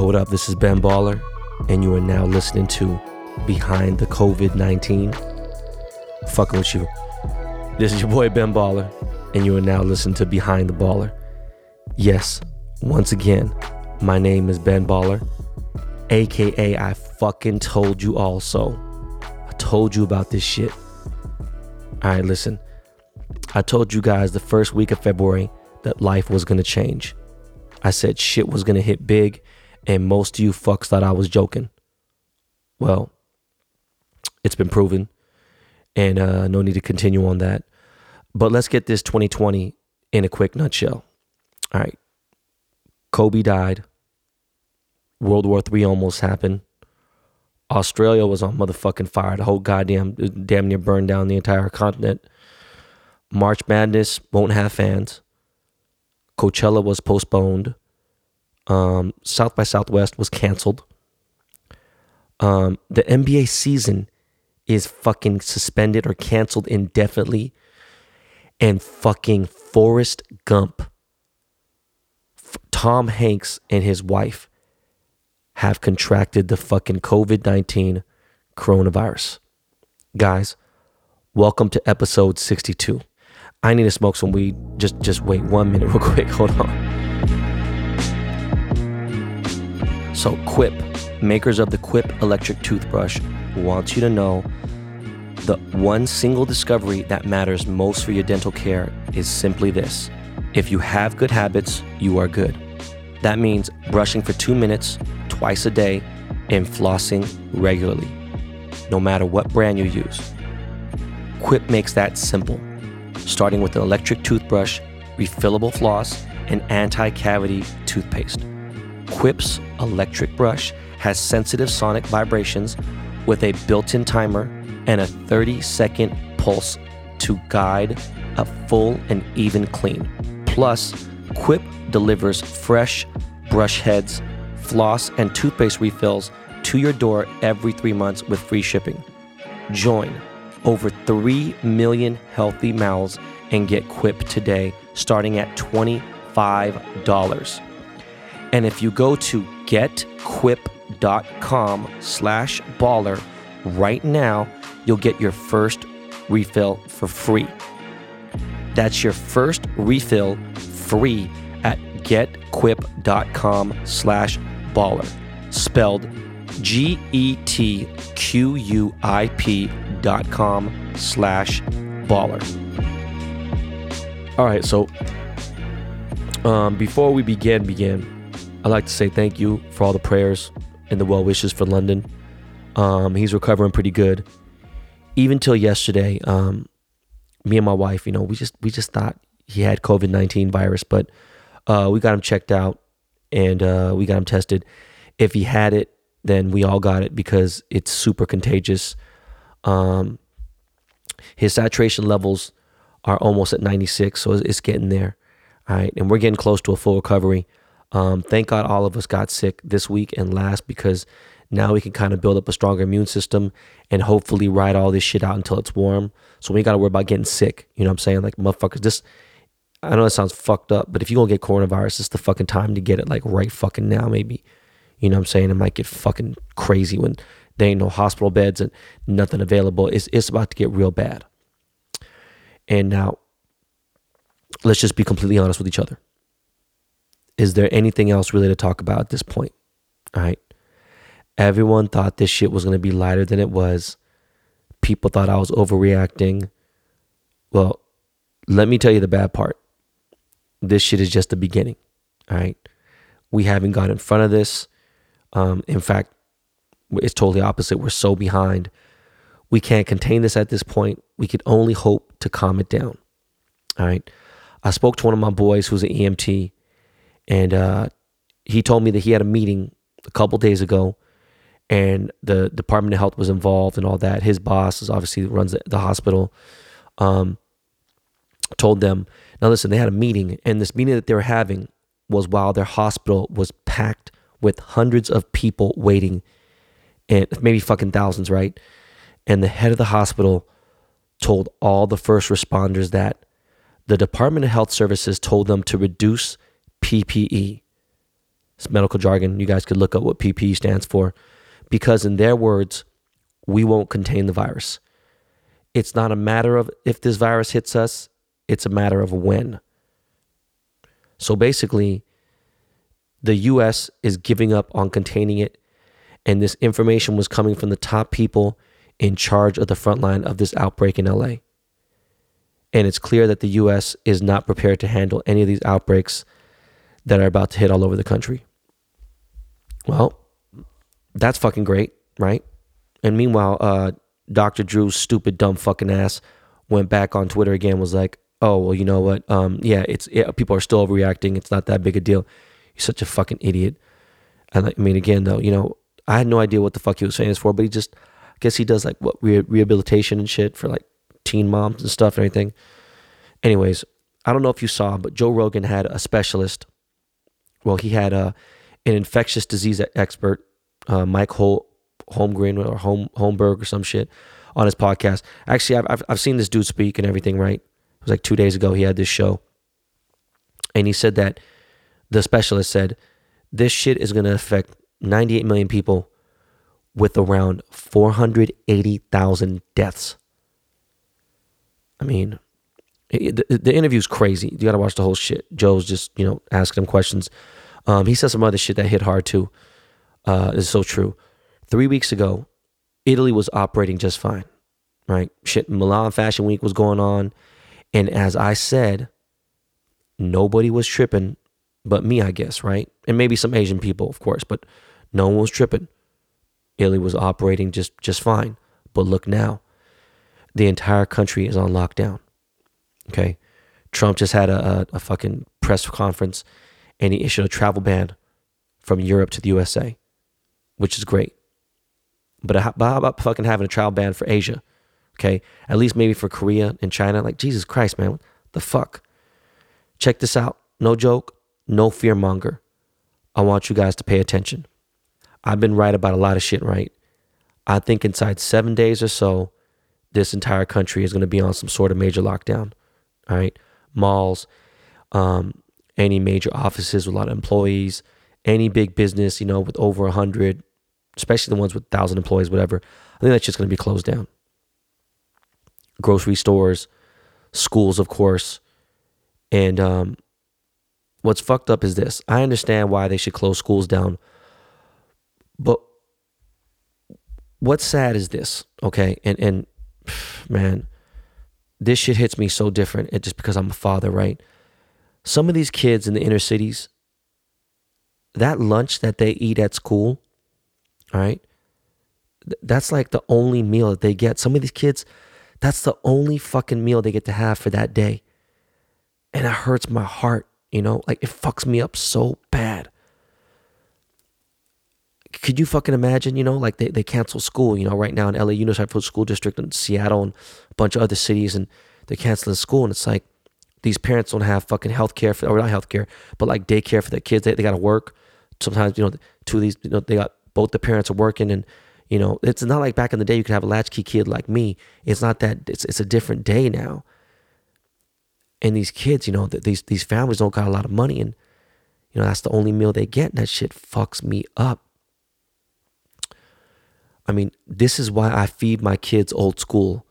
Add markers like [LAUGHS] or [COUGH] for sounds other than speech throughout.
What up? This is Ben Baller, and you are now listening to Behind the COVID 19. Fucking with you. This is your boy Ben Baller, and you are now listening to Behind the Baller. Yes, once again, my name is Ben Baller, aka I fucking told you also. I told you about this shit. All right, listen. I told you guys the first week of February that life was gonna change. I said shit was gonna hit big, and most of you fucks thought I was joking. Well, it's been proven, and uh, no need to continue on that. But let's get this 2020 in a quick nutshell. All right. Kobe died. World War III almost happened. Australia was on motherfucking fire. The whole goddamn, damn near burned down the entire continent. March Madness won't have fans. Coachella was postponed. Um, South by Southwest was canceled. Um, the NBA season is fucking suspended or canceled indefinitely. And fucking Forrest Gump, F- Tom Hanks and his wife have contracted the fucking COVID 19 coronavirus. Guys, welcome to episode 62. I need to smoke some weed. Just just wait one minute [LAUGHS] real quick. Hold on. So Quip, makers of the Quip electric toothbrush, wants you to know the one single discovery that matters most for your dental care is simply this. If you have good habits, you are good. That means brushing for 2 minutes twice a day and flossing regularly, no matter what brand you use. Quip makes that simple starting with an electric toothbrush, refillable floss, and anti cavity toothpaste. Quip's electric brush has sensitive sonic vibrations with a built in timer and a 30 second pulse to guide a full and even clean. Plus, Quip delivers fresh brush heads, floss, and toothpaste refills to your door every three months with free shipping. Join over 3 million healthy mouths and get Quip today starting at $25. And if you go to getquip.com slash baller right now, you'll get your first refill for free. That's your first refill free at getquip.com slash baller. Spelled G E T Q U I P dot com slash baller. All right, so um, before we begin, begin, I'd like to say thank you for all the prayers and the well wishes for London. Um, he's recovering pretty good. Even till yesterday, um, me and my wife, you know, we just we just thought he had COVID nineteen virus, but uh, we got him checked out and uh, we got him tested. If he had it, then we all got it because it's super contagious. Um, his saturation levels are almost at 96, so it's getting there. All right, and we're getting close to a full recovery. Um, thank God all of us got sick this week and last because now we can kind of build up a stronger immune system and hopefully ride all this shit out until it's warm. So we ain't got to worry about getting sick. You know what I'm saying? Like, motherfuckers, this, I know it sounds fucked up, but if you're going to get coronavirus, it's the fucking time to get it, like right fucking now, maybe. You know what I'm saying? It might get fucking crazy when there ain't no hospital beds and nothing available. It's, it's about to get real bad. And now, let's just be completely honest with each other. Is there anything else really to talk about at this point? All right. Everyone thought this shit was going to be lighter than it was. People thought I was overreacting. Well, let me tell you the bad part. This shit is just the beginning. All right. We haven't got in front of this. Um, in fact, it's totally opposite. We're so behind. We can't contain this at this point. We could only hope to calm it down. All right. I spoke to one of my boys who's an EMT, and uh, he told me that he had a meeting a couple days ago, and the Department of Health was involved and all that. His boss is obviously runs the, hospital. Um, told them, now listen, they had a meeting, and this meeting that they were having was while their hospital was packed with hundreds of people waiting, and maybe fucking thousands, right? And the head of the hospital told all the first responders that the Department of Health Services told them to reduce PPE. It's medical jargon. You guys could look up what PPE stands for. Because in their words, we won't contain the virus. It's not a matter of if this virus hits us, it's a matter of when. So basically, the US is giving up on containing it. And this information was coming from the top people in charge of the front line of this outbreak in LA. And it's clear that the US is not prepared to handle any of these outbreaks that are about to hit all over the country. Well, that's fucking great, right? And meanwhile, uh, Dr. Drew's stupid, dumb fucking ass went back on Twitter again, was like, oh, well, you know what? Um, yeah, it's yeah, people are still overreacting. It's not that big a deal. He's such a fucking idiot. And I mean, again, though, you know, I had no idea what the fuck he was saying this for, but he just, I guess he does like what re- rehabilitation and shit for like teen moms and stuff and everything. Anyways, I don't know if you saw, but Joe Rogan had a specialist. Well, he had a an infectious disease expert, uh, Mike Hol- Holmgren or Home Holmberg or some shit, on his podcast. Actually, I've, I've I've seen this dude speak and everything. Right, it was like two days ago. He had this show, and he said that the specialist said this shit is going to affect 98 million people with around 480,000 deaths. I mean, the, the interview's crazy. You got to watch the whole shit. Joe's just, you know, asking him questions. Um, he said some other shit that hit hard too. Uh, is so true. Three weeks ago, Italy was operating just fine, right? Shit, Milan Fashion Week was going on. And as I said, nobody was tripping but me, I guess, right? And maybe some Asian people, of course, but no one was tripping. Italy was operating just just fine. But look now, the entire country is on lockdown. Okay, Trump just had a, a, a fucking press conference, and he issued a travel ban from Europe to the USA, which is great. But how, about fucking having a travel ban for Asia? Okay, at least maybe for Korea and China. Like Jesus Christ, man, what the fuck? Check this out. No joke no fear monger. I want you guys to pay attention. I've been right about a lot of shit, right? I think inside seven days or so, this entire country is going to be on some sort of major lockdown. Right. Malls, um, any major offices with a lot of employees, any big business, you know, with over a hundred, especially the ones with thousand employees, whatever. I think that's just going to be closed down. Grocery stores, schools, of course, and um, what's fucked up is this. I understand why they should close schools down. But what's sad is this, okay? And and [SIGHS] man, this shit hits me so different it, just because I'm a father, right? Some of these kids in the inner cities, that lunch that they eat at school, all right? That's like the only meal that they get. Some of these kids, that's the only fucking meal they get to have for that day. And it hurts my heart you know, like it fucks me up so bad. Could you fucking imagine, you know, like they, they cancel school, you know, right now in LA Unified School District and Seattle and a bunch of other cities and they're canceling school and it's like these parents don't have fucking health care for or not health care, but like daycare for their kids. They, they gotta work. Sometimes, you know, two of these, you know, they got both the parents are working and you know, it's not like back in the day you could have a latchkey kid like me. It's not that it's it's a different day now and these kids, you know, these these families don't got a lot of money, and you know that's the only meal they get, and that shit fucks me up. I mean, this is why I feed my kids old school.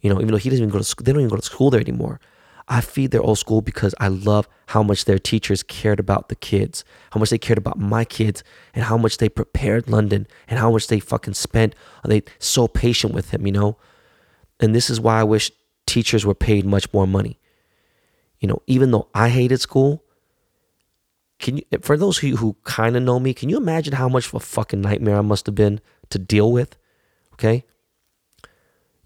You know, even though he doesn't even go to school, they don't even go to school there anymore. I feed their old school because I love how much their teachers cared about the kids, how much they cared about my kids, and how much they prepared London, and how much they fucking spent. Uh, they so patient with him, you know. And this is why I wish teachers were paid much more money you know, even though I hated school, can you, for those who kind of know me, can you imagine how much of a fucking nightmare I must have been to deal with? Okay.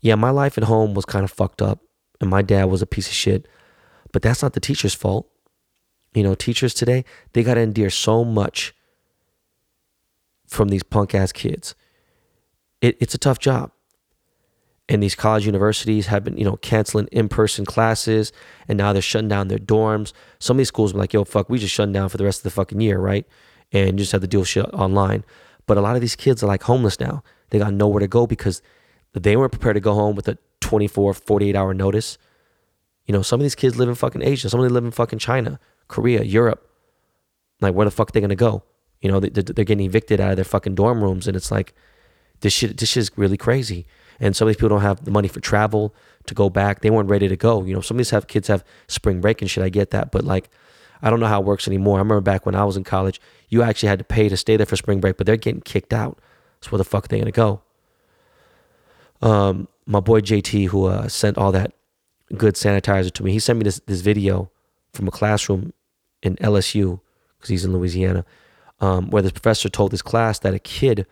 Yeah, my life at home was kind of fucked up and my dad was a piece of shit, but that's not the teacher's fault. You know, teachers today, they got to endure so much from these punk ass kids. It, it's a tough job and these college universities have been, you know, canceling in-person classes, and now they're shutting down their dorms. Some of these schools are like, "Yo, fuck, we just shutting down for the rest of the fucking year, right?" And you just have to deal shit online. But a lot of these kids are like homeless now. They got nowhere to go because they weren't prepared to go home with a 24, 48 hour notice. You know, some of these kids live in fucking Asia. Some of them live in fucking China, Korea, Europe. Like, where the fuck are they gonna go? You know, they, they're getting evicted out of their fucking dorm rooms, and it's like this shit. This shit is really crazy. And some of these people don't have the money for travel to go back. They weren't ready to go. You know, some of these have kids have spring break and shit. I get that, but like, I don't know how it works anymore. I remember back when I was in college, you actually had to pay to stay there for spring break, but they're getting kicked out. So where the fuck are they gonna go? Um, my boy JT, who uh, sent all that good sanitizer to me, he sent me this this video from a classroom in LSU because he's in Louisiana, um, where this professor told his class that a kid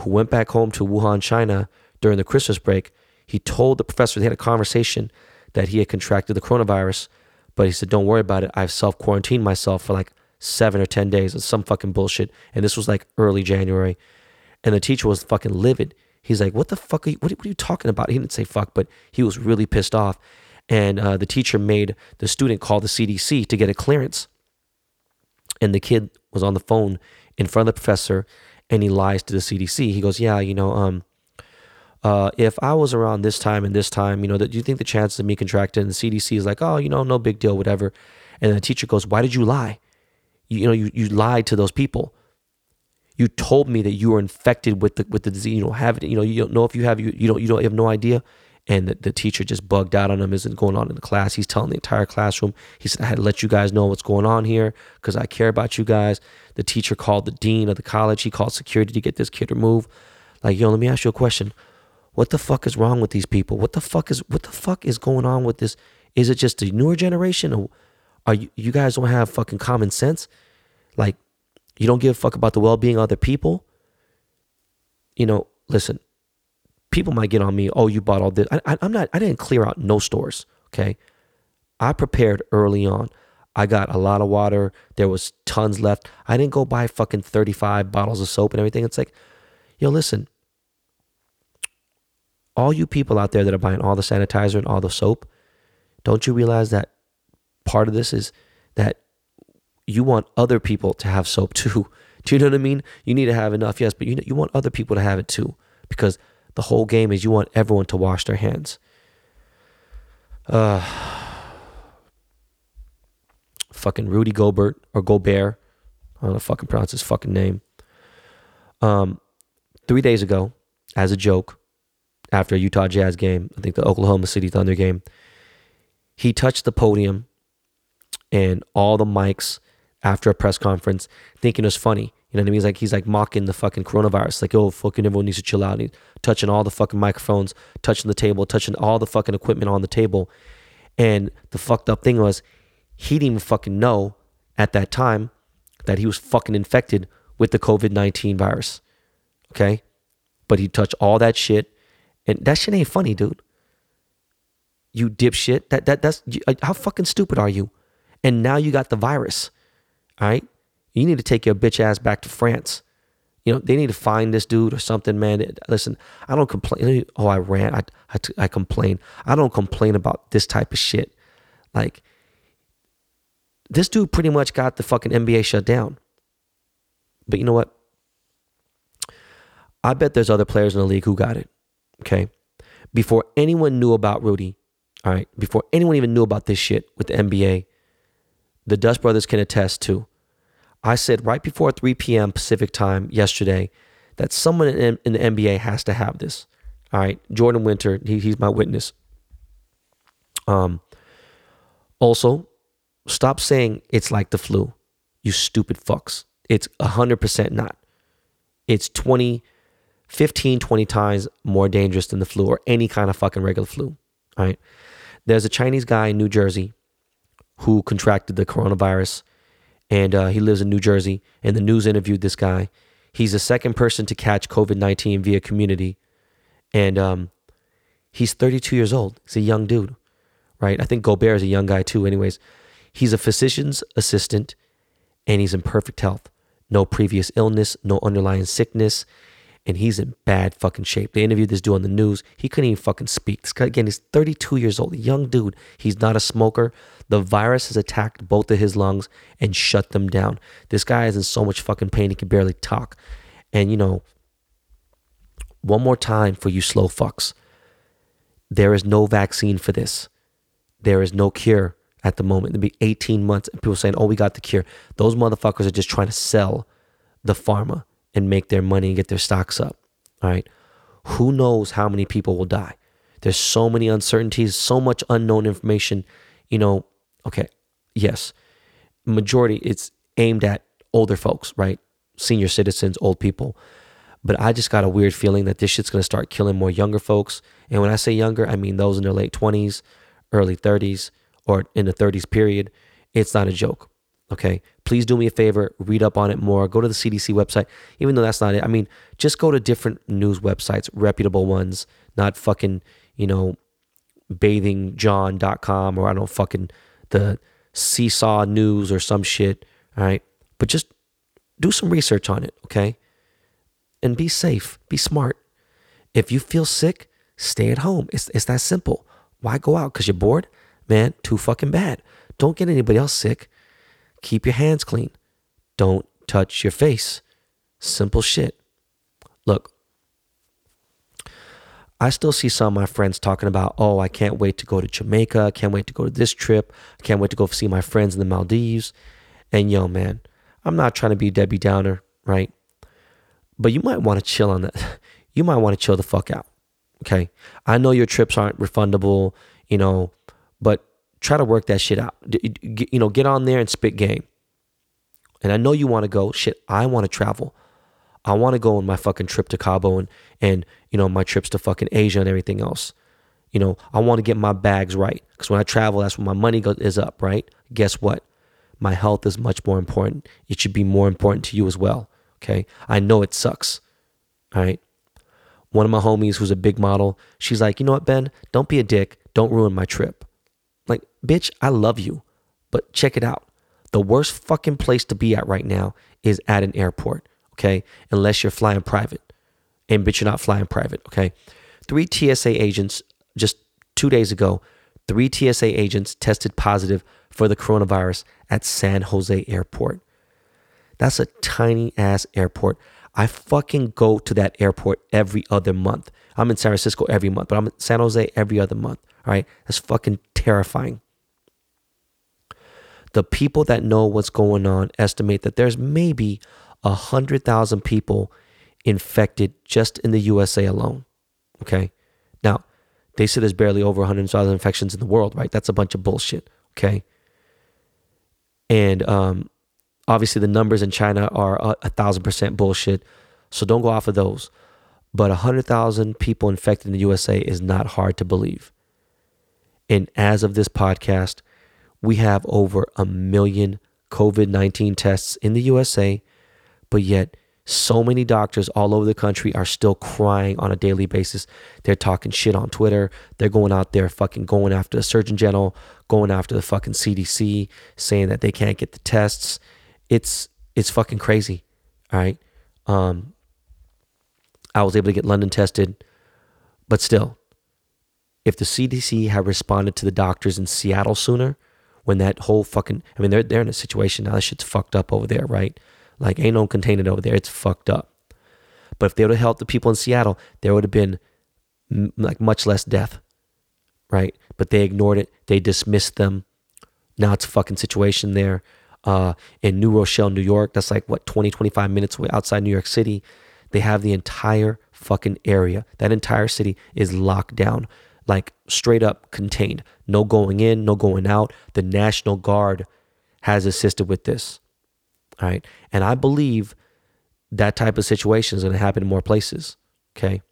who went back home to Wuhan, China during the Christmas break, he told the professor they had a conversation that he had contracted the coronavirus, but he said, "Don't worry about it. I've self quarantined myself for like seven or ten days. It's some fucking bullshit." And this was like early January, and the teacher was fucking livid. He's like, "What the fuck? Are you, what are you talking about?" He didn't say fuck, but he was really pissed off. And uh, the teacher made the student call the CDC to get a clearance. And the kid was on the phone in front of the professor, and he lies to the CDC. He goes, "Yeah, you know, um, uh, if I was around this time and this time, you know, that do you think the chances of me contracting? And the CDC is like, oh, you know, no big deal, whatever. And the teacher goes, why did you lie? You, you know, you, you lied to those people. You told me that you were infected with the with the disease. You don't have it. You know, you don't know if you have you you don't you don't you have no idea. And the, the teacher just bugged out on him. Isn't going on in the class. He's telling the entire classroom. He said, I had to let you guys know what's going on here because I care about you guys. The teacher called the dean of the college. He called security to get this kid removed. Like, yo, let me ask you a question. What the fuck is wrong with these people? What the fuck is what the fuck is going on with this? Is it just the newer generation, or are you you guys don't have fucking common sense? Like, you don't give a fuck about the well being of other people. You know, listen, people might get on me. Oh, you bought all this. I, I, I'm not. I didn't clear out no stores. Okay, I prepared early on. I got a lot of water. There was tons left. I didn't go buy fucking 35 bottles of soap and everything. It's like, yo, listen, all you people out there that are buying all the sanitizer and all the soap, don't you realize that part of this is that you want other people to have soap too? [LAUGHS] Do you know what I mean? You need to have enough, yes, but you you want other people to have it too, because the whole game is you want everyone to wash their hands. Uh, fucking Rudy Gobert or Gobert, I don't know fucking pronounce his fucking name. Um, three days ago, as a joke, after a Utah Jazz game, I think the Oklahoma City Thunder game, he touched the podium and all the mics after a press conference, thinking it was funny. You know what I mean? He's like he's like mocking the fucking coronavirus. Like, oh fucking everyone needs to chill out. He's touching all the fucking microphones, touching the table, touching all the fucking equipment on the table. And the fucked up thing was he didn't even fucking know at that time that he was fucking infected with the COVID 19 virus. Okay? But he touched all that shit and that shit ain't funny, dude. You dipshit. That that that's uh, how fucking stupid are you? And now you got the virus. All right? You need to take your bitch ass back to France. You know, they need to find this dude or something, man. Listen, I don't complain. Oh, I ran. I, I, I complain. I don't complain about this type of shit. Like, this dude pretty much got the fucking NBA shut down. But you know what? I bet there's other players in the league who got it. Okay. Before anyone knew about Rudy, all right, before anyone even knew about this shit with the NBA, the Dust Brothers can attest to. I said right before 3 p.m. Pacific time yesterday that someone in, in the NBA has to have this. All right. Jordan Winter, he, he's my witness. Um, also, stop saying it's like the flu. You stupid fucks. It's 100% not. It's 20 15, 20 times more dangerous than the flu or any kind of fucking regular flu. Right? There's a Chinese guy in New Jersey who contracted the coronavirus, and uh, he lives in New Jersey. And the news interviewed this guy. He's the second person to catch COVID 19 via community. And um, he's 32 years old. He's a young dude, right? I think Gobert is a young guy too, anyways. He's a physician's assistant and he's in perfect health. No previous illness, no underlying sickness and he's in bad fucking shape. They interviewed this dude on the news. He couldn't even fucking speak. This guy, again, he's 32 years old, young dude. He's not a smoker. The virus has attacked both of his lungs and shut them down. This guy is in so much fucking pain, he can barely talk. And, you know, one more time for you slow fucks. There is no vaccine for this. There is no cure at the moment. It'll be 18 months and people saying, oh, we got the cure. Those motherfuckers are just trying to sell the pharma and make their money and get their stocks up. All right. Who knows how many people will die? There's so many uncertainties, so much unknown information. You know, okay, yes, majority it's aimed at older folks, right? Senior citizens, old people. But I just got a weird feeling that this shit's gonna start killing more younger folks. And when I say younger, I mean those in their late 20s, early 30s, or in the 30s period. It's not a joke. Okay. Please do me a favor, read up on it more. Go to the CDC website, even though that's not it. I mean, just go to different news websites, reputable ones, not fucking, you know, bathingjohn.com or I don't fucking the Seesaw News or some shit. All right. But just do some research on it. Okay. And be safe, be smart. If you feel sick, stay at home. It's, it's that simple. Why go out? Because you're bored? Man, too fucking bad. Don't get anybody else sick. Keep your hands clean. Don't touch your face. Simple shit. Look, I still see some of my friends talking about, oh, I can't wait to go to Jamaica. I can't wait to go to this trip. I can't wait to go see my friends in the Maldives. And yo, man, I'm not trying to be Debbie Downer, right? But you might want to chill on that. [LAUGHS] You might want to chill the fuck out. Okay. I know your trips aren't refundable, you know, but try to work that shit out. You know, get on there and spit game. And I know you want to go. Shit, I want to travel. I want to go on my fucking trip to Cabo and and you know my trips to fucking Asia and everything else. You know, I want to get my bags right because when I travel, that's when my money go, is up. Right? Guess what? My health is much more important. It should be more important to you as well. Okay? I know it sucks. All right. One of my homies who's a big model, she's like, you know what, Ben? Don't be a dick. Don't ruin my trip. Like, bitch, I love you, but check it out. The worst fucking place to be at right now is at an airport okay? Unless you're flying private. And bitch, you're not flying private, okay? Three TSA agents just two days ago, three TSA agents tested positive for the coronavirus at San Jose Airport. That's a tiny ass airport. I fucking go to that airport every other month. I'm in San Francisco every month, but I'm in San Jose every other month. All right. That's fucking terrifying. The people that know what's going on estimate that there's maybe 100,000 people infected just in the USA alone. Okay. Now, they say there's barely over 100,000 infections in the world, right? That's a bunch of bullshit. Okay. And um, obviously, the numbers in China are a thousand percent bullshit. So don't go off of those. But 100,000 people infected in the USA is not hard to believe. And as of this podcast, we have over a million COVID 19 tests in the USA but yet so many doctors all over the country are still crying on a daily basis. They're talking shit on Twitter. They're going out there fucking going after the Surgeon General, going after the fucking CDC, saying that they can't get the tests. It's it's fucking crazy. All right. Um I was able to get London tested, but still, if the CDC had responded to the doctors in Seattle sooner, when that whole fucking I mean they're they're in a situation now that shit's fucked up over there, right? Like, ain't no containment over there. It's fucked up. But if they would have helped the people in Seattle, there would have been m- like much less death, right? But they ignored it. They dismissed them. Now it's a fucking situation there. Uh, in New Rochelle, New York, that's like what 20, 25 minutes away outside New York City. They have the entire fucking area. That entire city is locked down, like straight up contained. No going in, no going out. The National Guard has assisted with this. All right. And I believe that type of situation is going to happen in more places. Okay.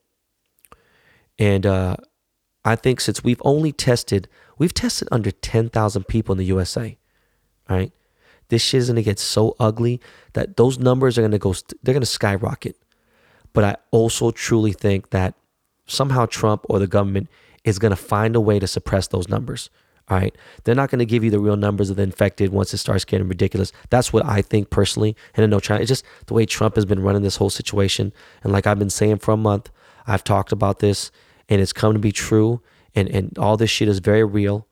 And uh, I think since we've only tested, we've tested under 10,000 people in the USA. All right. This shit is going to get so ugly that those numbers are going to go, they're going to skyrocket. But I also truly think that somehow Trump or the government is going to find a way to suppress those numbers. All right. They're not going to give you the real numbers of the infected once it starts getting ridiculous. That's what I think personally. And I know China, it's just the way Trump has been running this whole situation. And like I've been saying for a month, I've talked about this and it's come to be true. And, and all this shit is very real.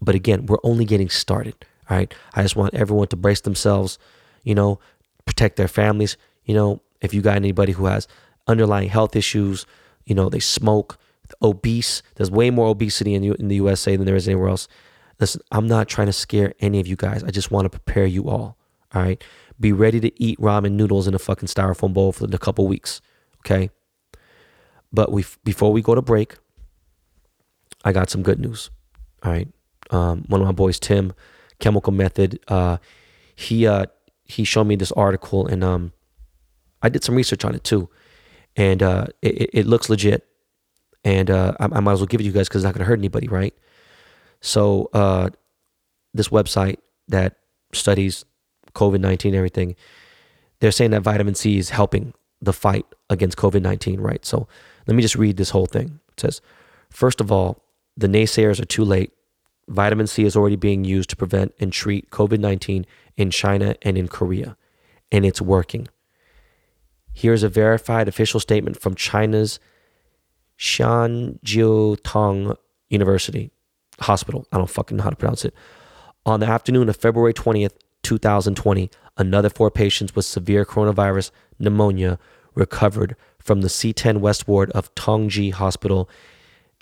But again, we're only getting started. All right. I just want everyone to brace themselves, you know, protect their families. You know, if you got anybody who has underlying health issues, you know, they smoke, obese. There's way more obesity in, in the USA than there is anywhere else. Listen, I'm not trying to scare any of you guys. I just want to prepare you all. All All right. Be ready to eat ramen noodles in a fucking styrofoam bowl for a couple weeks. Okay. But we before we go to break, I got some good news. All right. Um, one of my boys, Tim, Chemical Method, uh, he uh, he showed me this article and um, I did some research on it too, and uh, it, it looks legit. And uh, I, I might as well give it to you guys because it's not going to hurt anybody, right? So uh, this website that studies COVID nineteen everything, they're saying that vitamin C is helping the fight against COVID nineteen, right? So let me just read this whole thing. It says, first of all, the naysayers are too late. Vitamin C is already being used to prevent and treat COVID 19 in China and in Korea, and it's working. Here's a verified official statement from China's Xianjiutong University Hospital. I don't fucking know how to pronounce it. On the afternoon of February 20th, 2020, another four patients with severe coronavirus pneumonia recovered from the C10 West Ward of Tongji Hospital.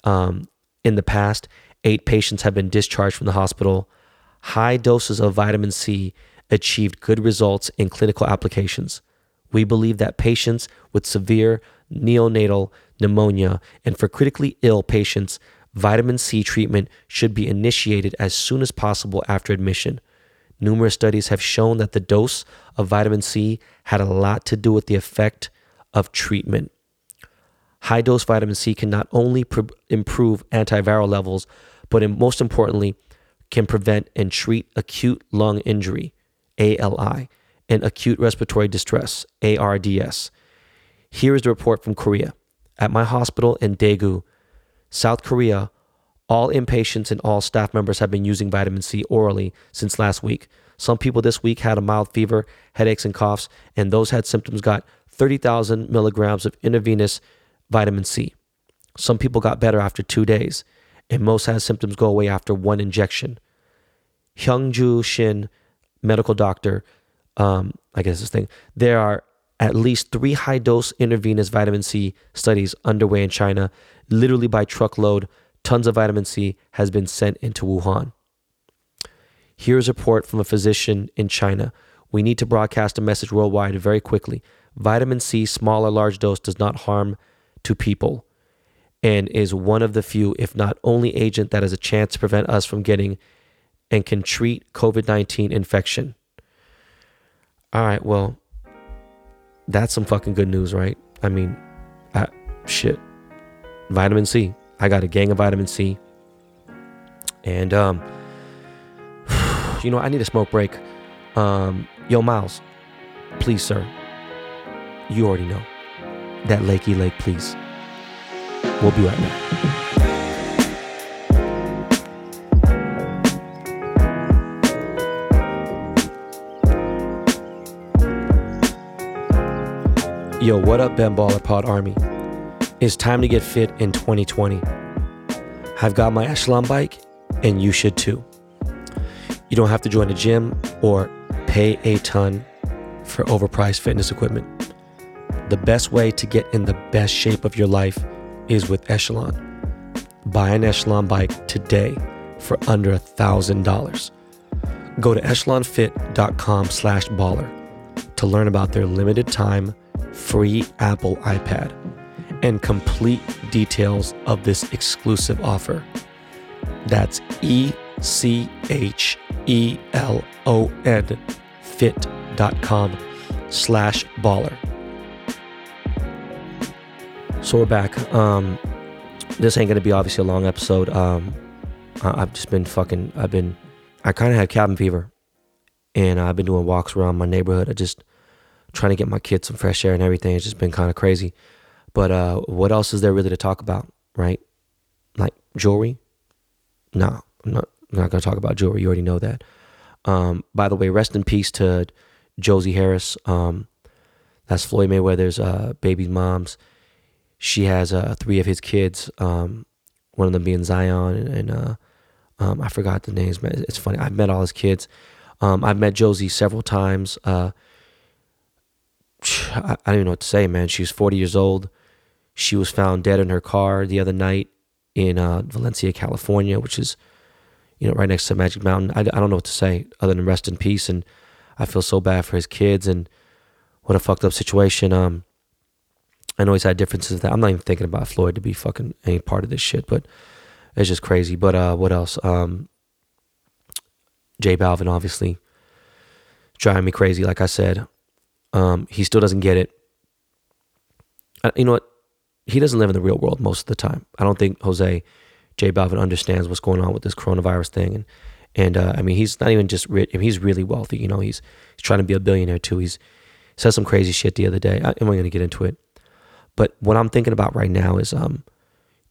Um, in the past, eight patients have been discharged from the hospital. High doses of vitamin C achieved good results in clinical applications. We believe that patients with severe neonatal pneumonia and for critically ill patients, vitamin C treatment should be initiated as soon as possible after admission. Numerous studies have shown that the dose of vitamin C had a lot to do with the effect of treatment. High dose vitamin C can not only pre- improve antiviral levels, but most importantly, can prevent and treat acute lung injury, ALI, and acute respiratory distress, ARDS. Here is the report from Korea. At my hospital in Daegu, South Korea, all inpatients and all staff members have been using vitamin C orally since last week. Some people this week had a mild fever, headaches, and coughs, and those had symptoms got 30,000 milligrams of intravenous vitamin C. Some people got better after two days, and most had symptoms go away after one injection. Hyungju Shin, medical doctor, um, I guess this thing, there are at least three high dose intravenous vitamin C studies underway in China. Literally by truckload, tons of vitamin C has been sent into Wuhan. Here's a report from a physician in China. We need to broadcast a message worldwide very quickly. Vitamin C, small or large dose, does not harm to people and is one of the few, if not only, agent that has a chance to prevent us from getting and can treat COVID 19 infection. All right, well, that's some fucking good news, right? I mean, I, shit. Vitamin C. I got a gang of vitamin C. And, um, [SIGHS] you know, I need a smoke break. Um, yo, Miles, please, sir. You already know. That Lakey Lake, please. We'll be right back. Yo, what up, Ben Baller Pod Army? It's time to get fit in 2020. I've got my Echelon bike, and you should too. You don't have to join a gym or pay a ton for overpriced fitness equipment. The best way to get in the best shape of your life is with Echelon. Buy an Echelon bike today for under a $1,000. Go to echelonfit.com slash baller to learn about their limited time free Apple iPad and complete details of this exclusive offer. That's E C H E L O N fit.com slash baller. So we're back. Um, this ain't gonna be obviously a long episode. Um, I, have just been fucking. I've been. I kind of had cabin fever, and I've been doing walks around my neighborhood. I just trying to get my kids some fresh air and everything. It's just been kind of crazy. But uh, what else is there really to talk about, right? Like jewelry? No, I'm not. Not gonna talk about jewelry. You already know that. Um, by the way, rest in peace to Josie Harris. Um, that's Floyd Mayweather's uh, baby's mom's she has uh, three of his kids. Um, one of them being Zion, and, and uh, um, I forgot the names. It's funny. I've met all his kids. Um, I've met Josie several times. I, don't even know what to say, man. She's 40 years old. She was found dead in her car the other night in uh, Valencia, California, which is, you know, right next to Magic Mountain. I, I don't know what to say other than rest in peace. And I feel so bad for his kids and what a fucked up situation. Um, I know he's had differences. That I'm not even thinking about Floyd to be fucking any part of this shit, but it's just crazy. But uh, what else? Um, J Balvin obviously driving me crazy. Like I said, um, he still doesn't get it. Uh, you know what? He doesn't live in the real world most of the time. I don't think Jose J Balvin understands what's going on with this coronavirus thing, and and uh, I mean he's not even just rich. I mean, he's really wealthy. You know, he's he's trying to be a billionaire too. He's he said some crazy shit the other day. I, I'm going to get into it, but what I'm thinking about right now is um,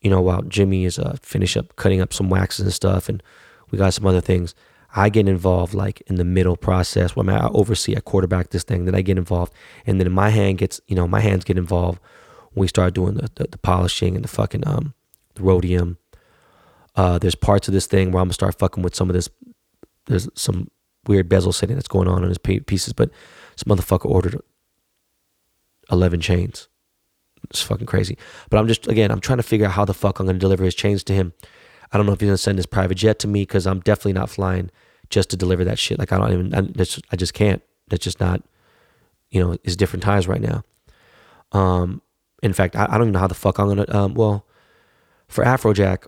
you know, while Jimmy is uh finish up cutting up some waxes and stuff, and we got some other things. I get involved like in the middle process where I oversee, I quarterback this thing. Then I get involved, and then my hand gets, you know, my hands get involved when we start doing the, the, the polishing and the fucking um the rhodium uh, there's parts of this thing where I'm gonna start fucking with some of this. There's some weird bezel setting that's going on on his pieces, but some motherfucker ordered 11 chains. It's fucking crazy. But I'm just, again, I'm trying to figure out how the fuck I'm gonna deliver his chains to him. I don't know if he's gonna send his private jet to me because I'm definitely not flying just to deliver that shit. Like I don't even, I, just, I just can't. That's just not, you know, it's different times right now. Um, in fact, I, I don't even know how the fuck I'm gonna. Um, well, for Afrojack,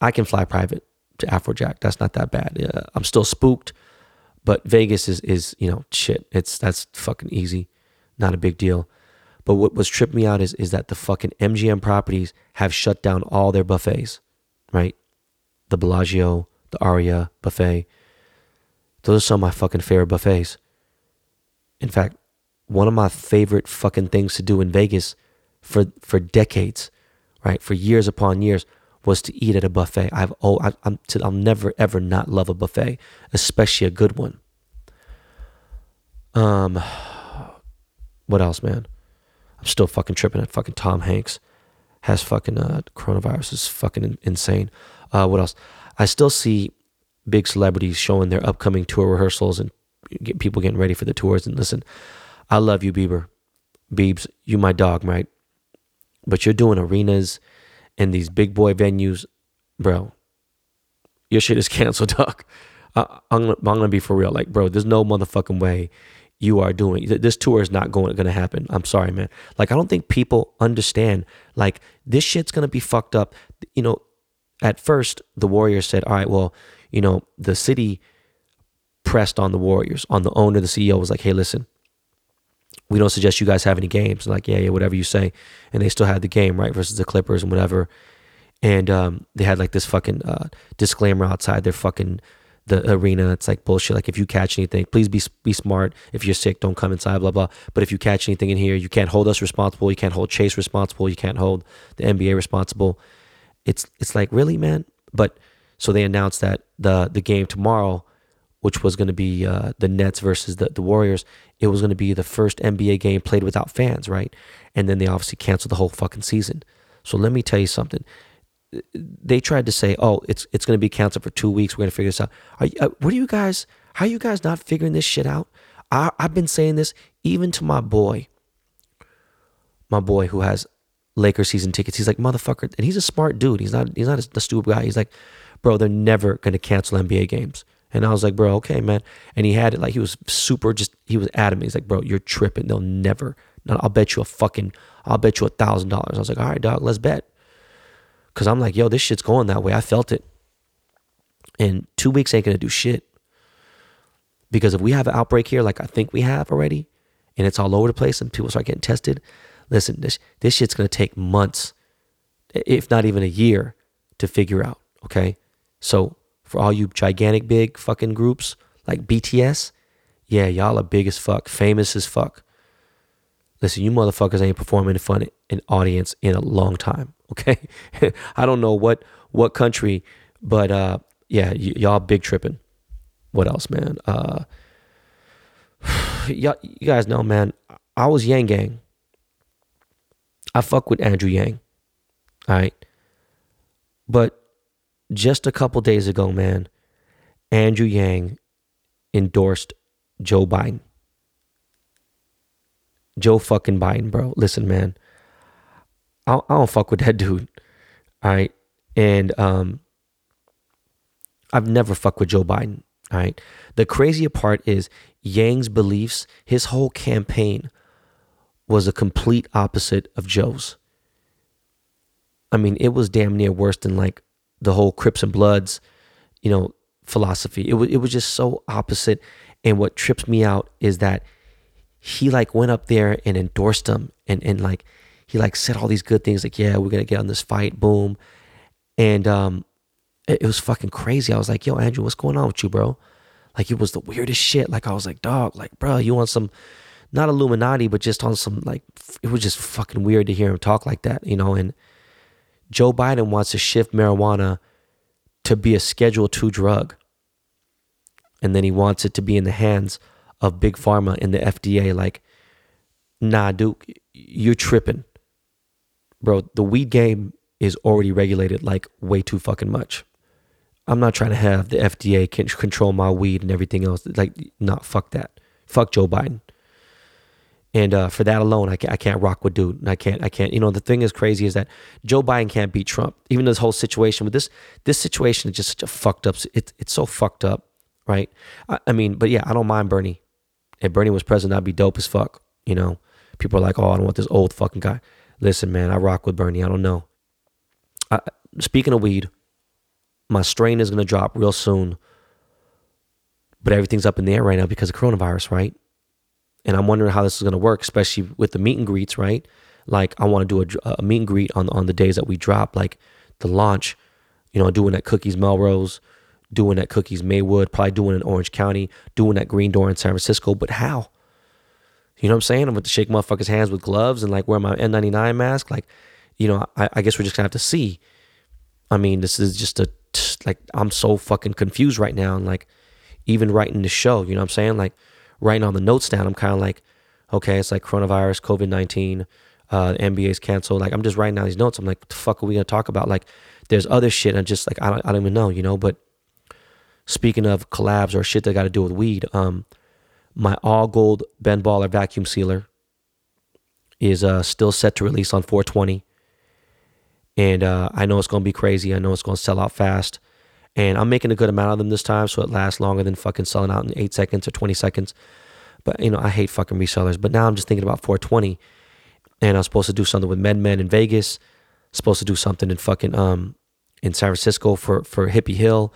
I can fly private to Afrojack. That's not that bad. Yeah, I'm still spooked, but Vegas is is you know shit. It's that's fucking easy, not a big deal. But what was tripping me out is is that the fucking MGM properties have shut down all their buffets, right? The Bellagio, the Aria buffet. Those are some of my fucking favorite buffets. In fact, one of my favorite fucking things to do in Vegas for for decades, right? For years upon years was to eat at a buffet. I've oh I, am to, I'll never ever not love a buffet, especially a good one. Um, [SIGHS] what else, man? I'm still fucking tripping at fucking Tom Hanks has fucking uh, coronavirus is fucking insane. Uh, what else? I still see big celebrities showing their upcoming tour rehearsals and get people getting ready for the tours. And listen, I love you, Bieber, Biebs, you my dog, right? But you're doing arenas and these big boy venues, bro, your shit is [LAUGHS] canceled, dog. I, am I'm gonna be for real. Like, bro, there's no motherfucking way you are doing this tour is not going gonna happen. I'm sorry, man. Like, I don't think people understand. Like, this shit's gonna be fucked up. You know, at first the Warriors said, all right, well, you know, the city pressed on the Warriors. On the owner, the CEO was like, hey, listen, we don't suggest you guys have any games. Like, yeah, yeah, whatever you say. And they still had the game, right, versus the Clippers and whatever. And um, they had like this fucking uh, disclaimer outside their fucking the arena. It's like bullshit. Like, if you catch anything, please be be smart. If you're sick, don't come inside. Blah blah. But if you catch anything in here, you can't hold us responsible. You can't hold Chase responsible. You can't hold the NBA responsible. It's it's like really, man. But so they announced that the the game tomorrow which was going to be uh, the Nets versus the, the Warriors, it was going to be the first NBA game played without fans, right? And then they obviously canceled the whole fucking season. So let me tell you something. They tried to say, "Oh, it's it's going to be canceled for two weeks. We're going to figure this out." Are, uh, what are you guys? How are you guys not figuring this shit out? I, I've been saying this even to my boy, my boy who has Lakers season tickets. He's like, "Motherfucker," and he's a smart dude. He's not he's not a, a stupid guy. He's like, "Bro, they're never going to cancel NBA games." And I was like, bro, okay, man. And he had it like he was super just, he was adamant. He's like, bro, you're tripping. They'll never, I'll bet you a fucking, I'll bet you a thousand dollars. I was like, all right, dog, let's bet. Cause I'm like, yo, this shit's going that way. I felt it. And two weeks ain't gonna do shit. Because if we have an outbreak here, like I think we have already, and it's all over the place and people start getting tested, listen, this this shit's gonna take months, if not even a year, to figure out. Okay. So for all you gigantic big fucking groups like BTS, yeah, y'all are big as fuck, famous as fuck. Listen, you motherfuckers ain't performing in front of an audience in a long time. [LAUGHS] Okay, I don't know what what country, but uh, yeah, y- y'all big tripping. What else, man? Uh, [SIGHS] y'all, you guys know, man. I was Yang Gang. I fuck with Andrew Yang. All right, but just a couple days ago, man, Andrew Yang endorsed Joe Biden. Joe fucking Biden, bro. Listen, man, I, I don't fuck with that [LAUGHS] dude. All right. And um, I've never fucked with Joe Biden. All right. The crazier part is Yang's beliefs, his whole campaign was a complete opposite of Joe's. I mean, it was damn near worse than like the whole Crips and Bloods, you know, philosophy. It was it was just so opposite. And what trips me out is that he like went up there and endorsed him and and like he like said all these good things like yeah we're gonna get on this fight boom. And um it, it was fucking crazy. I was like yo andrew what's going on with you bro? Like it was the weirdest shit. Like i was like dog like bro you want some not illuminati but just on some like it was just fucking weird to hear him talk like that you know? And joe biden wants to shift marijuana to be a schedule 2 drug. And then he wants it to be in the hands of big pharma and the FDA. Like, nah, dude, you're tripping, bro. The weed game is already regulated like way too fucking much. I'm not trying to have the FDA control my weed and everything else. Like, not fuck that. Fuck Joe Biden. And uh, for that alone, I can't, I can't rock with dude. I can't, I can't. You know, the thing is crazy is that Joe Biden can't beat Trump. Even this whole situation with this, this situation is just such a fucked up. It's it's so fucked up right? I, I mean, but yeah, I don't mind Bernie. If Bernie was president, I'd be dope as fuck. You know, people are like, oh, I don't want this old fucking guy. Listen, man, I rock with Bernie. I don't know. I, speaking of weed, my strain is gonna drop real soon, but everything's up in the air right now because of coronavirus, right? And I'm wondering how this is gonna work, especially with the meet and greets, right? Like, I want to do a, a meet and greet on on the days that we drop, like the launch. You know, doing at Cookies Melrose doing at Cookies Maywood, probably doing in Orange County, doing at Green Door in San Francisco. But how? You know what I'm saying? I'm going to shake motherfuckers' hands with gloves and like wear my N99 mask. Like, you know, I, I guess we're just gonna have to see. I mean, this is just a like I'm so fucking confused right now, and like even writing the show, you know what I'm saying? Like writing on the notes down, I'm kind of like, okay, it's like coronavirus, COVID 19, uh, NBA's canceled. Like I'm just writing down these notes. I'm like, what the fuck are we gonna talk about? Like, there's other shit, and just like I don't, I don't even know, you know. But Speaking of collabs or shit that got to do with weed, um, my all gold Ben Baller vacuum sealer is uh, still set to release on 420. And uh, I know it's going to be crazy. I know it's going to sell out fast. And I'm making a good amount of them this time, so it lasts longer than fucking selling out in eight seconds or 20 seconds. But, you know, I hate fucking resellers. But now I'm just thinking about 420. And I was supposed to do something with MedMen in Vegas, supposed to do something in fucking um in San Francisco for for Hippie Hill.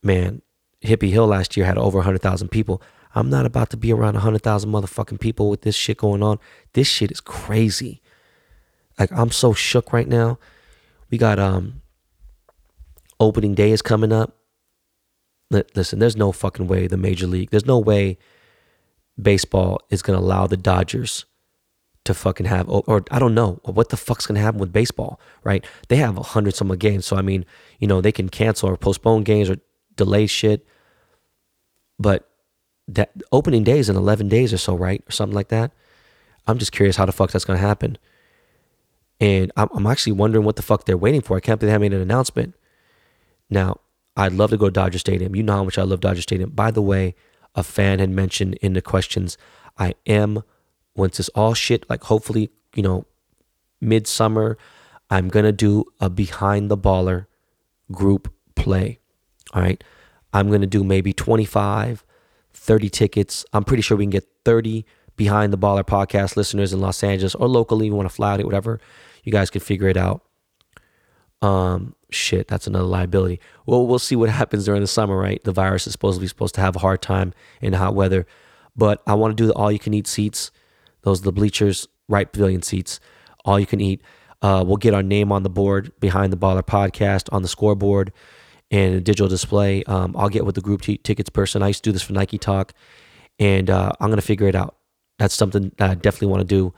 Man, Hippie Hill last year had over 100,000 people. I'm not about to be around 100,000 motherfucking people with this shit going on. This shit is crazy. Like I'm so shook right now. We got um opening day is coming up. Listen, there's no fucking way the major league. There's no way baseball is going to allow the Dodgers to fucking have or, or, I don't know what the fuck's gonna happen with baseball, right? They have a hundred some games, so I mean, you know, they can cancel or postpone games or delay shit. But that opening day is in 11 days or so, right? Or something like that. I'm just curious how the fuck that's going to happen. And I'm, I'm, actually wondering what the fuck they're waiting for. I can't believe they haven't made an announcement. Now, I'd love to go to Dodger Stadium. You know how much I love Dodger Stadium. By the way, a fan had mentioned in the questions, I am, once this all shit, like hopefully, you know, midsummer, I'm going to do a behind the baller group play. All right. I'm going to do maybe 25, 30 tickets. I'm pretty sure we can get 30 behind the baller podcast listeners in Los Angeles or locally. You want to fly out it, whatever. You guys can figure it out. Um, shit, that's another liability. Well, we'll see what [LAUGHS] happens during the summer, right? The virus is supposedly supposed to have a hard time in hot weather, but I want to do the all you can eat seats. Those are the bleachers, right pavilion seats, all you can eat. Uh, we'll get our name on the board behind the baller podcast on the scoreboard and a digital display. Um, I'll get with the group t- tickets person. I used to do this for Nike Talk, and uh, I'm gonna figure it out. That's something that I definitely want to do.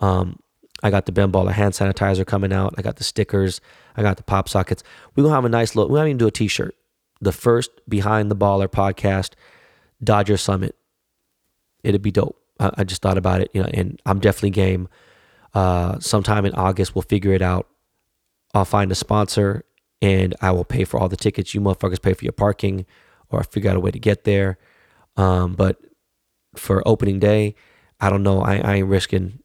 Um, I got the Ben Baller hand sanitizer coming out. I got the stickers. I got the pop sockets. We're gonna have a nice look. We're gonna do a T-shirt. The first Behind the Baller podcast, Dodger Summit. It'd be dope. I, I just thought about it, you know, and I'm definitely game. Uh, sometime in August, we'll figure it out. I'll find a sponsor and I will pay for all the tickets. You motherfuckers pay for your parking or I figure out a way to get there. Um, but for opening day, I don't know. I, I ain't risking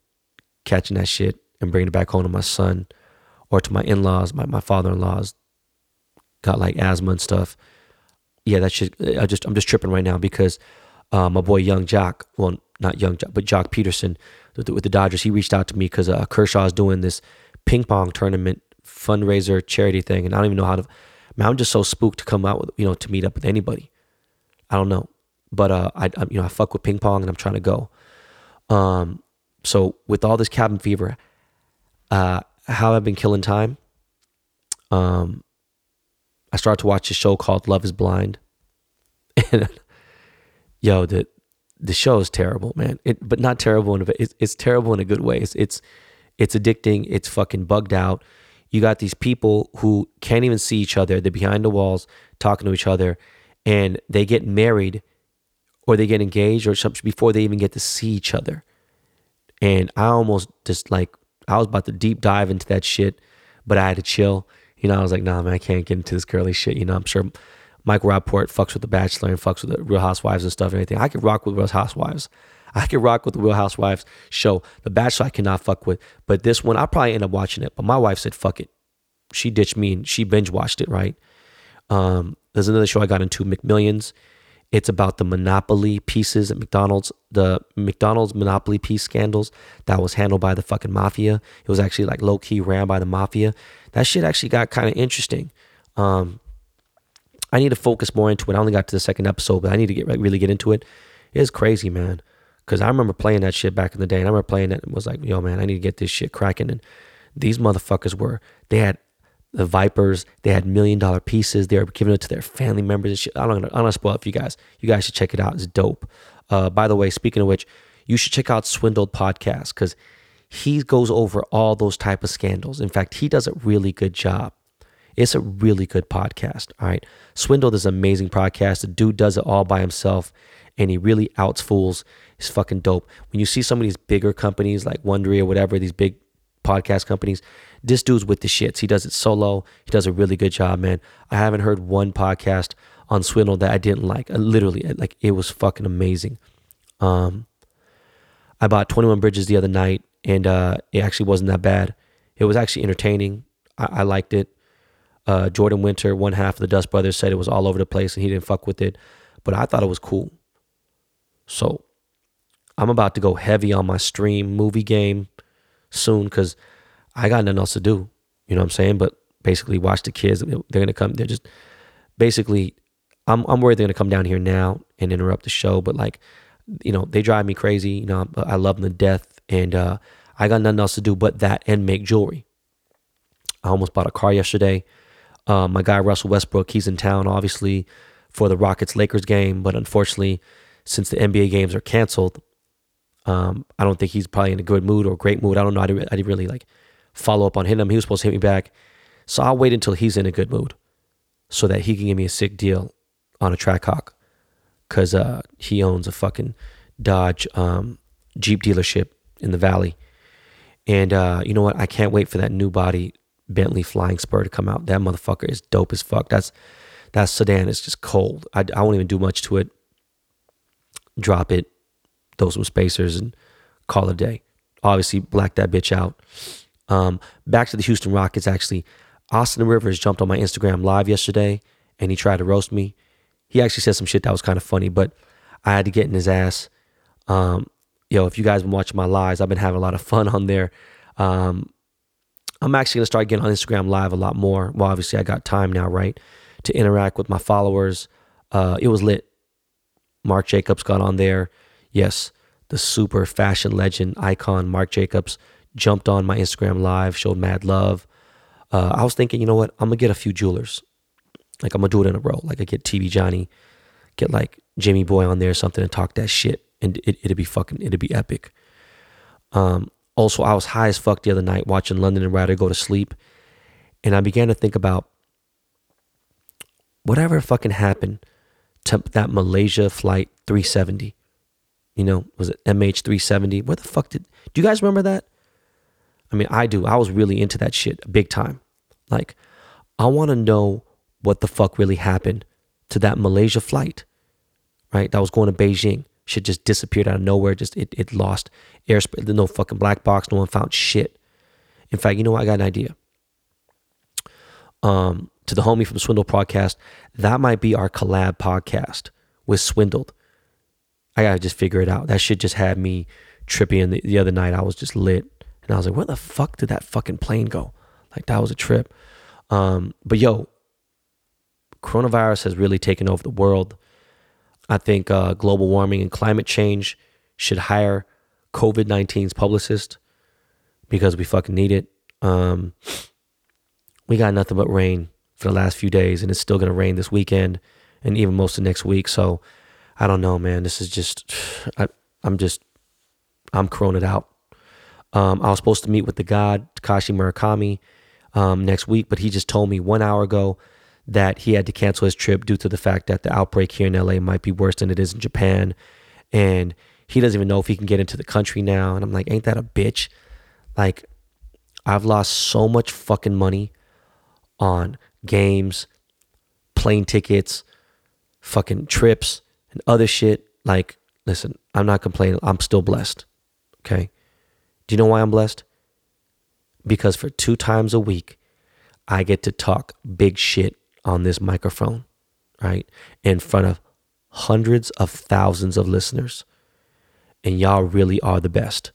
catching that shit and bringing it back home to my son or to my in laws. My, my father in laws got like asthma and stuff. yeah, that shit. I just I'm just tripping right now because uh, my boy Yung Joc, well, not Yung Joc, but Joc Pederson with the, with the Dodgers, he reached out to me because uh, Kershaw is doing this ping pong tournament fundraiser charity thing, and I don't even know how to. Man, I'm just so spooked to come out with you know to meet up with anybody. I don't know, but uh, I, I you know I fuck with ping pong and I'm trying to go. Um, so with all this cabin fever, uh, how I've been killing time. Um, I started to watch a show called Love Is Blind, and [LAUGHS] yo, the the show is terrible, man. It, but not terrible in a it's, it's terrible in a good way. It's it's it's addicting. It's fucking bugged out. You got these people who can't even see each other. They're behind the walls talking to each other, and they get married or they get engaged or something before they even get to see each other. And I almost just like I was about to deep dive into that shit, but I had to chill. You know, I was like, nah, man, I can't get into this girly shit. You know, I'm sure Mike Rapaport fucks with The Bachelor and fucks with the Real Housewives and stuff and everything. I could rock with Real Housewives. I could rock with the Real Housewives show. The Bachelor I cannot fuck with. But this one, I'll probably end up watching it. But my wife said, fuck it. She ditched me and she binge watched it, right? Um, there's another show I got into, McMillions. It's about the monopoly pieces at McDonald's, the McDonald's monopoly piece scandals that was handled by the fucking mafia. It was actually like low key ran by the mafia. That shit actually got kind of interesting. Um, I need to focus more into it. I only got to the second episode, but I need to get really get into it. It's crazy, man. Cause I remember playing that shit back in the day, and I remember playing it and was like, "Yo, man, I need to get this shit cracking." And these motherfuckers were they had the Vipers, they had million dollar pieces. They were giving it to their family members and shit. I don't, I don't want to spoil it for you guys. You guys should check it out. It's dope. Uh, by the way, speaking of which, you should check out Swindled podcast because he goes over all those type of scandals. In fact, he does a really good job. It's a really good podcast. All right. Swindled is an amazing podcast. The dude does it all by himself and he really outs fools. It's fucking dope. When you see some of these bigger companies like Wondery or whatever, these big podcast companies, this dude's with the shits. He does it solo. He does a really good job, man. I haven't heard one podcast on Swindle that I didn't like. I literally, like it was fucking amazing. Um, I bought 21 Bridges the other night and uh, it actually wasn't that bad. It was actually entertaining. I, I liked it. Uh, Jordan Winter, one half of the Dust Brothers, said it was all over the place and he didn't fuck with it, but I thought it was cool. So I'm about to go heavy on my stream movie game soon because I got nothing else to do. You know what I'm saying? But basically, watch the kids. They're gonna come. They're just basically. I'm I'm worried they're gonna come down here now and interrupt the show. But like, you know, they drive me crazy. You know, I love them to death, and uh, I got nothing else to do but that and make jewelry. I almost bought a car yesterday. Um, my guy Russell Westbrook, he's in town, obviously, for the Rockets Lakers game, but unfortunately, since the NBA games are canceled, um, I don't think he's probably in a good mood or great mood. I don't know. I didn't, I didn't really like follow up on him. He was supposed to hit me back, so I'll wait until he's in a good mood, so that he can give me a sick deal on a Trackhawk, cause uh, he owns a fucking Dodge um, Jeep dealership in the Valley, and uh, you know what? I can't wait for that new body Bentley Flying Spur to come out. That motherfucker is dope as fuck. That's that sedan is just cold. I, I won't even do much to it. Drop it, throw some spacers, and call it a day. Obviously, black that bitch out. Um, back to the Houston Rockets. Actually, Austin Rivers jumped on my Instagram live yesterday, and he tried to roast me. He actually said some shit that was kind of funny, but I had to get in his ass. Um, yo, if you guys been watching my lives, I've been having a lot of fun on there. Um, I'm actually gonna start getting on Instagram live a lot more. Well, obviously I got time now, right, to interact with my followers. Uh, it was lit. Marc Jacobs got on there. Yes, the super fashion legend icon Marc Jacobs jumped on my Instagram live, showed mad love. Uh, I was thinking, you know what? I'm gonna get a few jewelers. Like I'm gonna do it in a row. Like I get TV Johnny, get like Jimmy Boy on there or something and talk that shit, and it, it'd be fucking, it'd be epic. Um, also, I was high as fuck the other night watching London and Ryder go to sleep. And I began to think about whatever fucking happened that Malaysia flight 370. You know, was it MH370? Where the fuck did, do you guys remember that? I mean, I do. I was really into that shit big time. Like, I want to know what the fuck really happened to that Malaysia flight, right? That was going to Beijing. Shit just disappeared out of nowhere. Just it, it lost airspace. No fucking black box. No one found shit. In fact, you know what? I got an idea. Um, to the homie from Swindle podcast. That might be our collab podcast with Swindled. I gotta just figure it out. That shit just had me trippy. And the, the other night I was just lit, and I was like, "Where the fuck did that fucking plane go?" Like that was a trip. Um, but yo, coronavirus has really taken over the world. I think uh, global warming and climate change should hire COVID 19's publicist because we fucking need it. Um, we got nothing but rain for the last few days, and it's still gonna rain this weekend and even most of next week. So I don't know, man. This is just, [SIGHS] I, I'm just, I'm coroned out. Um, I was supposed to meet with the god Takashi Murakami um, next week, but he just told me one hour ago that he had to cancel his trip due to the fact that the outbreak here in LA might be worse than it is in Japan, and he doesn't even know if he can get into the country now. And I'm like, ain't that a bitch? Like, I've lost so much fucking money on games, plane tickets, fucking trips, and other shit. Like, listen, I'm not complaining. I'm still blessed. Okay. Do you know why I'm blessed? Because for two times a week, I get to talk big shit on this microphone, right? In front of hundreds of thousands of listeners. And y'all really are the best.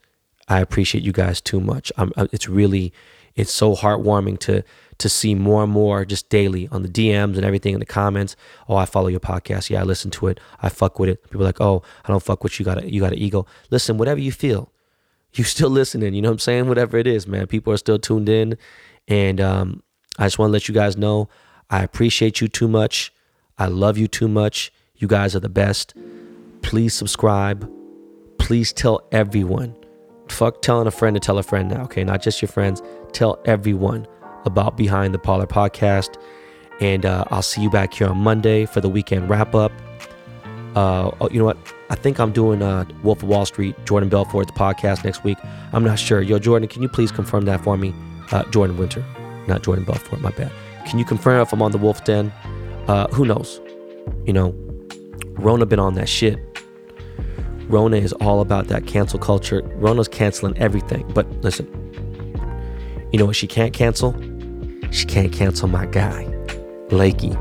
I appreciate you guys too much. I'm, uh, it's really, it's so heartwarming to to see more and more just daily on the DMs and everything in the comments. Oh, I follow your podcast. Yeah, I listen to it. I fuck with it. People like, oh, I don't fuck with you. Got a, you got an ego. Listen, whatever you feel, you [LAUGHS] still listening. You know what I'm saying? Whatever it is, man. People are still tuned in, and um, I just want to let you guys know I appreciate you too much. I love you too much. You guys are the best. Please subscribe. Please tell everyone Fuck telling a friend to tell a friend now, okay? Not just your friends. Tell everyone about Behind the Baller podcast. And uh, I'll see you back here on Monday for the weekend wrap up. Uh, oh, you know what? I think I'm doing uh, Wolf of Wall Street, Jordan Belfort's podcast next week. I'm not sure. Yo, Jordan, can you please confirm that for me? Uh, Jordan Winter, not Jordan Belfort, my bad. Can you confirm if I'm on the Wolf Den? Uh, who knows? You know, Rona been on that shit. Rona is all about that cancel culture. Rona's canceling everything. But listen, you know what she can't cancel? She can't cancel my guy, Lakey.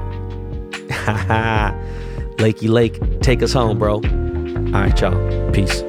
Ha [LAUGHS] ha. Lakey Lake, take us home, bro. All right, y'all. Peace.